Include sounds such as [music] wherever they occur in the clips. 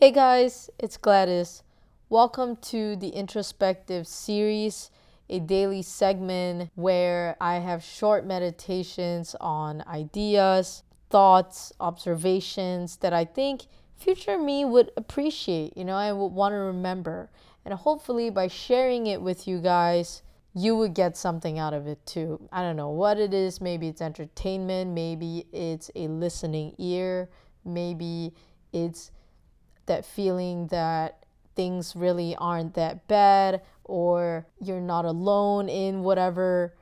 Hey guys, it's Gladys. Welcome to the introspective series, a daily segment where I have short meditations on ideas, thoughts, observations that I think future me would appreciate, you know, I would want to remember. And hopefully, by sharing it with you guys, you would get something out of it too. I don't know what it is. Maybe it's entertainment, maybe it's a listening ear, maybe it's that feeling that things really aren't that bad or you're not alone in whatever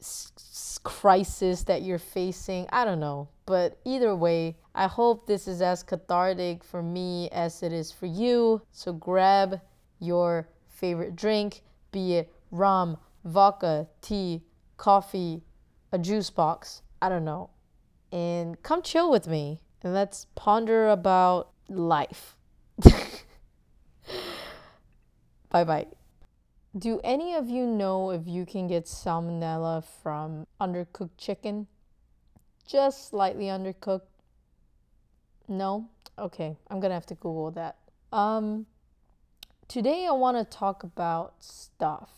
s- crisis that you're facing. I don't know. But either way, I hope this is as cathartic for me as it is for you. So grab your favorite drink, be it rum, vodka, tea, coffee, a juice box, I don't know, and come chill with me and let's ponder about life. [laughs] bye bye. Do any of you know if you can get salmonella from undercooked chicken? Just slightly undercooked? No? Okay, I'm gonna have to Google that. Um, today I want to talk about stuff.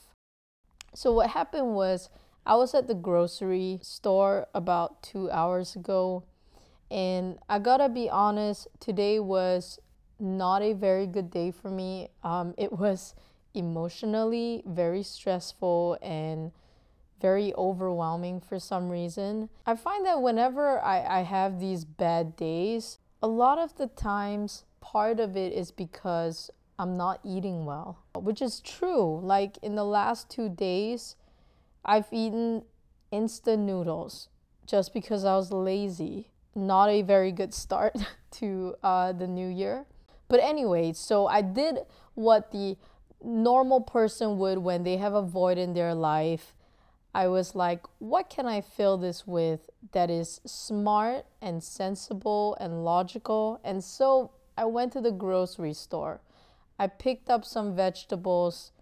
So, what happened was I was at the grocery store about two hours ago, and I gotta be honest, today was not a very good day for me. Um, it was emotionally very stressful and very overwhelming for some reason. I find that whenever I, I have these bad days, a lot of the times part of it is because I'm not eating well, which is true. Like in the last two days, I've eaten instant noodles just because I was lazy. Not a very good start [laughs] to uh, the new year. But anyway, so I did what the normal person would when they have a void in their life. I was like, what can I fill this with that is smart and sensible and logical? And so I went to the grocery store. I picked up some vegetables.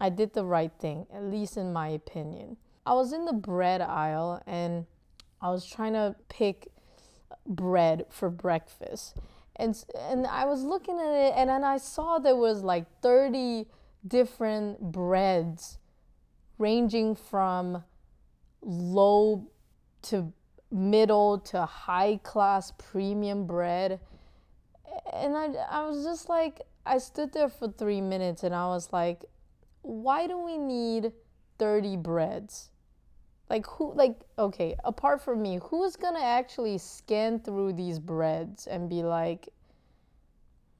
I did the right thing, at least in my opinion. I was in the bread aisle and I was trying to pick bread for breakfast. And and I was looking at it and then I saw there was like 30 different breads ranging from low to middle to high class premium bread. And I I was just like I stood there for 3 minutes and I was like why do we need 30 breads like who like okay, apart from me, who's to actually scan through these breads and be like,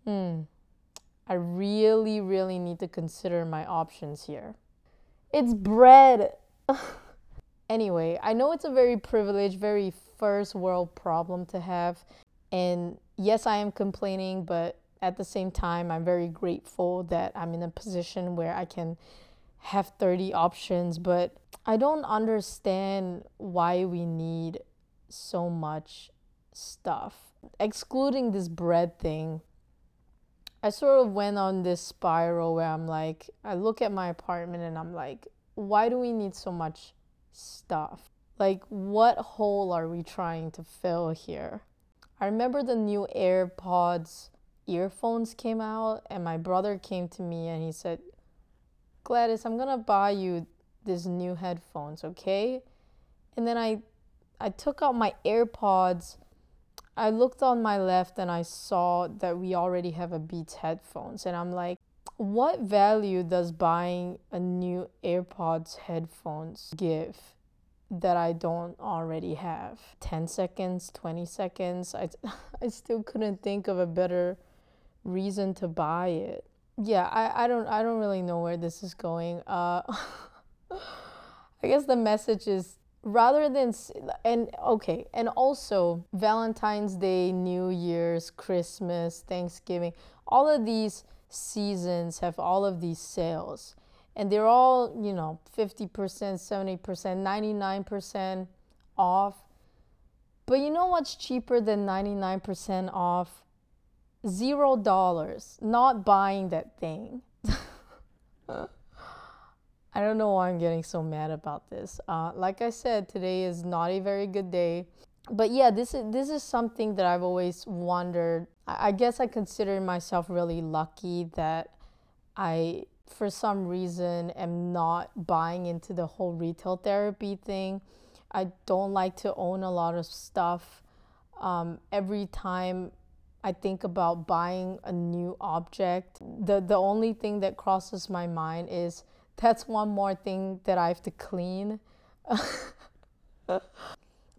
"Hmm, I really really need to consider my options here." It's bread. [laughs] anyway, I know it's a very privileged, very first world problem to have. And yes, I am complaining, but at the same time, I'm very grateful that I'm in a position where I can have 30 options, but I don't understand why we need so much stuff. Excluding this bread thing, I sort of went on this spiral where I'm like, I look at my apartment and I'm like, why do we need so much stuff? Like, what hole are we trying to fill here? I remember the new AirPods earphones came out, and my brother came to me and he said, Gladys, I'm gonna buy you these new headphones, okay? And then I I took out my AirPods. I looked on my left and I saw that we already have a Beats headphones and I'm like, what value does buying a new AirPods headphones give that I don't already have? 10 seconds, 20 seconds. I [laughs] I still couldn't think of a better reason to buy it yeah, I, I don't I don't really know where this is going. Uh, [laughs] I guess the message is rather than and okay, and also Valentine's Day, New Year's, Christmas, Thanksgiving, all of these seasons have all of these sales. And they're all, you know, 50%, 70%, 99% off. But you know what's cheaper than 99% off? Zero dollars not buying that thing [laughs] i don't know why i'm getting so mad about this uh, like i said today is not a very good day but yeah, this is this is something that I've always wondered. I, I guess I consider myself really lucky that I for some reason am not buying into the whole retail therapy thing. I don't like to own a lot of stuff. Um, every time I think about buying a new object, the, the only thing that crosses my mind is that's one more thing that I have to clean. [laughs] but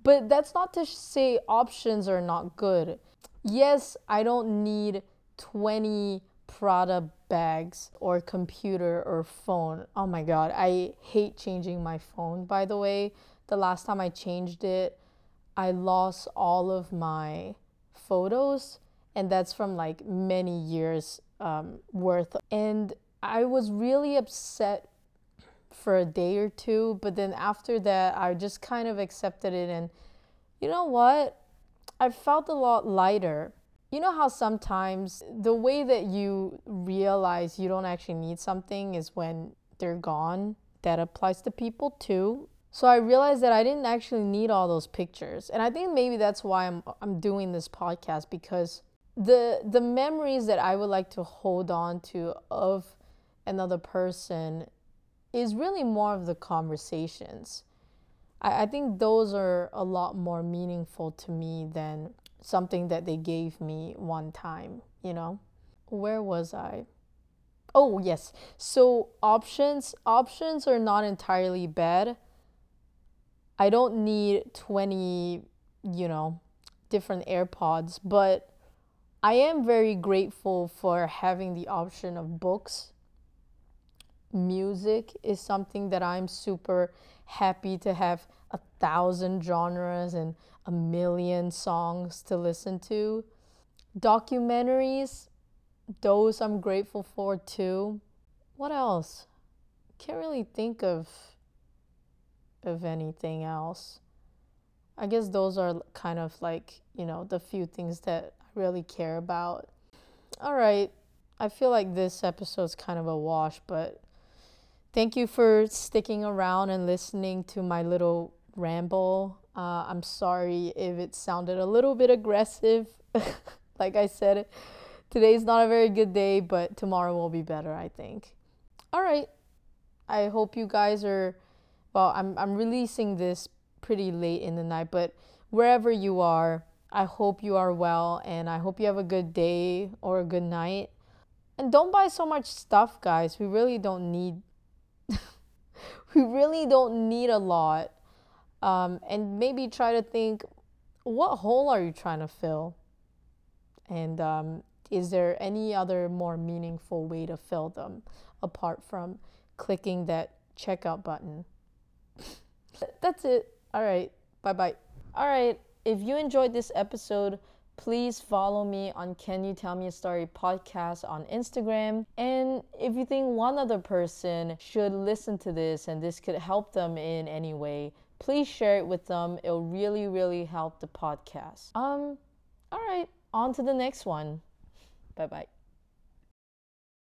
that's not to say options are not good. Yes, I don't need 20 Prada bags or computer or phone. Oh my god, I hate changing my phone by the way. The last time I changed it, I lost all of my photos and that's from like many years um, worth. And I was really upset for a day or two, but then after that, I just kind of accepted it. And you know what? I felt a lot lighter you know how sometimes the way that you realize you don't actually need something is when they're gone? That applies to people too. So I realized that I didn't actually need all those pictures. And I think maybe that's why I'm I'm doing this podcast because the the memories that I would like to hold on to of another person is really more of the conversations. I, I think those are a lot more meaningful to me than something that they gave me one time, you know? Where was I? Oh, yes. So options options are not entirely bad. I don't need 20, you know, different AirPods, but I am very grateful for having the option of books. Music is something that I'm super happy to have a thousand genres and a million songs to listen to. Documentaries, those I'm grateful for too. What else? Can't really think of of anything else. I guess those are kind of like, you know, the few things that I really care about. All right. I feel like this episode's kind of a wash, but thank you for sticking around and listening to my little ramble. Uh, I'm sorry if it sounded a little bit aggressive. [laughs] like I said, today's not a very good day, but tomorrow will be better, I think. All right. I hope you guys are well, I'm I'm releasing this pretty late in the night, but wherever you are, I hope you are well and I hope you have a good day or a good night. And don't buy so much stuff, guys. We really don't need [laughs] we really don't need a lot um, and maybe try to think what hole are you trying to fill? And um, is there any other more meaningful way to fill them apart from clicking that checkout button? [laughs] That's it. All right. Bye bye. All right. If you enjoyed this episode, please follow me on Can You Tell Me a Story podcast on Instagram. And if you think one other person should listen to this and this could help them in any way, please share it with them. It'll really, really help the podcast. Um, all right, on to the next one. Bye bye.